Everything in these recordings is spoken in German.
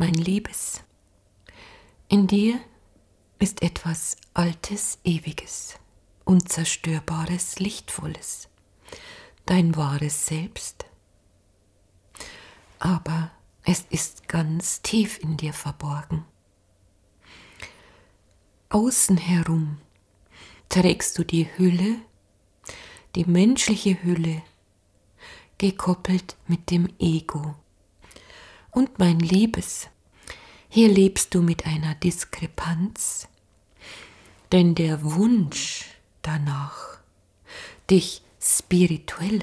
Mein Liebes, in dir ist etwas Altes, Ewiges, Unzerstörbares, Lichtvolles, dein wahres Selbst. Aber es ist ganz tief in dir verborgen. Außen herum trägst du die Hülle, die menschliche Hülle, gekoppelt mit dem Ego. Und mein Liebes, hier lebst du mit einer Diskrepanz, denn der Wunsch danach, dich spirituell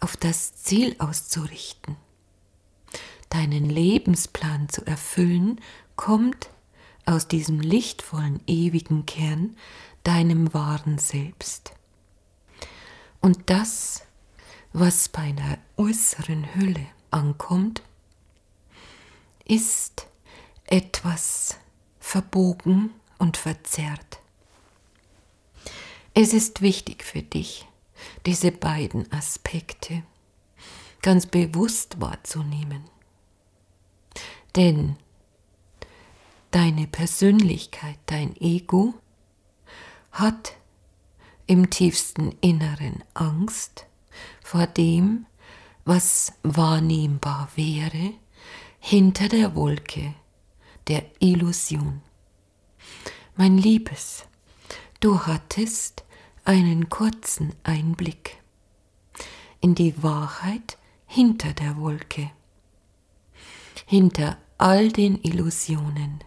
auf das Ziel auszurichten, deinen Lebensplan zu erfüllen, kommt aus diesem lichtvollen, ewigen Kern, deinem wahren Selbst. Und das, was bei einer äußeren Hülle ankommt, ist etwas verbogen und verzerrt. Es ist wichtig für dich, diese beiden Aspekte ganz bewusst wahrzunehmen. Denn deine Persönlichkeit, dein Ego hat im tiefsten Inneren Angst vor dem, was wahrnehmbar wäre, hinter der Wolke der Illusion. Mein Liebes, du hattest einen kurzen Einblick in die Wahrheit hinter der Wolke, hinter all den Illusionen,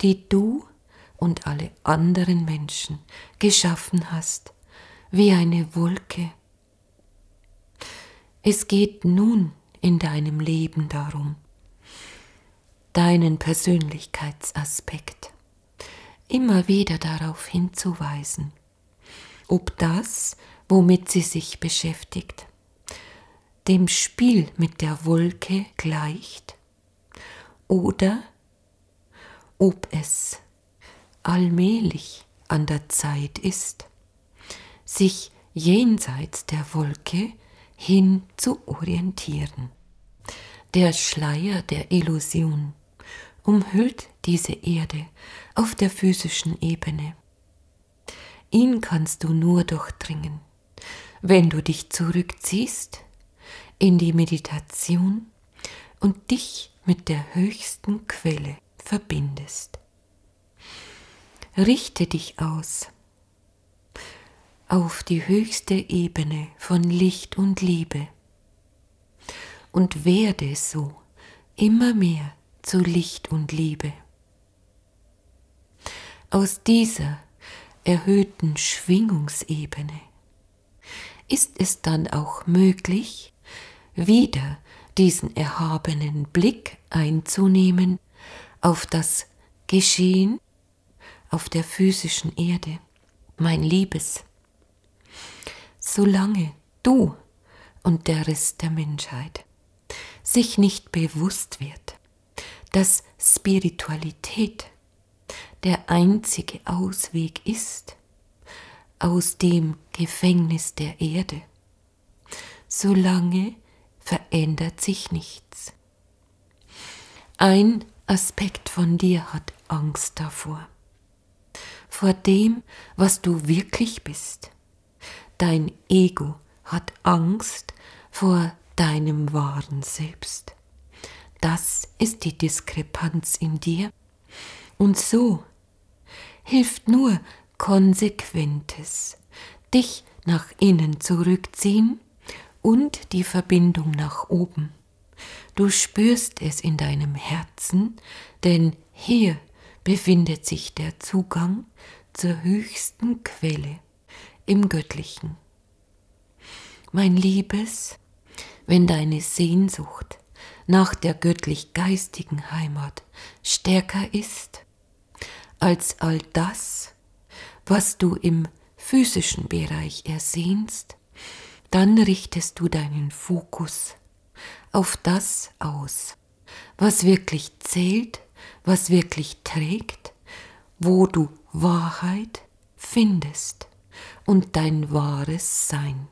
die du und alle anderen Menschen geschaffen hast, wie eine Wolke. Es geht nun in deinem Leben darum, deinen Persönlichkeitsaspekt immer wieder darauf hinzuweisen, ob das, womit sie sich beschäftigt, dem Spiel mit der Wolke gleicht oder ob es allmählich an der Zeit ist, sich jenseits der Wolke hin zu orientieren. Der Schleier der Illusion umhüllt diese Erde auf der physischen Ebene. Ihn kannst du nur durchdringen, wenn du dich zurückziehst in die Meditation und dich mit der höchsten Quelle verbindest. Richte dich aus auf die höchste Ebene von Licht und Liebe und werde so immer mehr zu Licht und Liebe. Aus dieser erhöhten Schwingungsebene ist es dann auch möglich, wieder diesen erhabenen Blick einzunehmen auf das Geschehen auf der physischen Erde, mein Liebes. Solange du und der Rest der Menschheit sich nicht bewusst wird, dass Spiritualität der einzige Ausweg ist aus dem Gefängnis der Erde, solange verändert sich nichts. Ein Aspekt von dir hat Angst davor, vor dem, was du wirklich bist. Dein Ego hat Angst vor deinem wahren Selbst. Das ist die Diskrepanz in dir. Und so hilft nur konsequentes, dich nach innen zurückziehen und die Verbindung nach oben. Du spürst es in deinem Herzen, denn hier befindet sich der Zugang zur höchsten Quelle im Göttlichen. Mein Liebes, wenn deine Sehnsucht nach der göttlich-geistigen Heimat stärker ist als all das, was du im physischen Bereich ersehnst, dann richtest du deinen Fokus auf das aus, was wirklich zählt, was wirklich trägt, wo du Wahrheit findest und dein wahres Sein.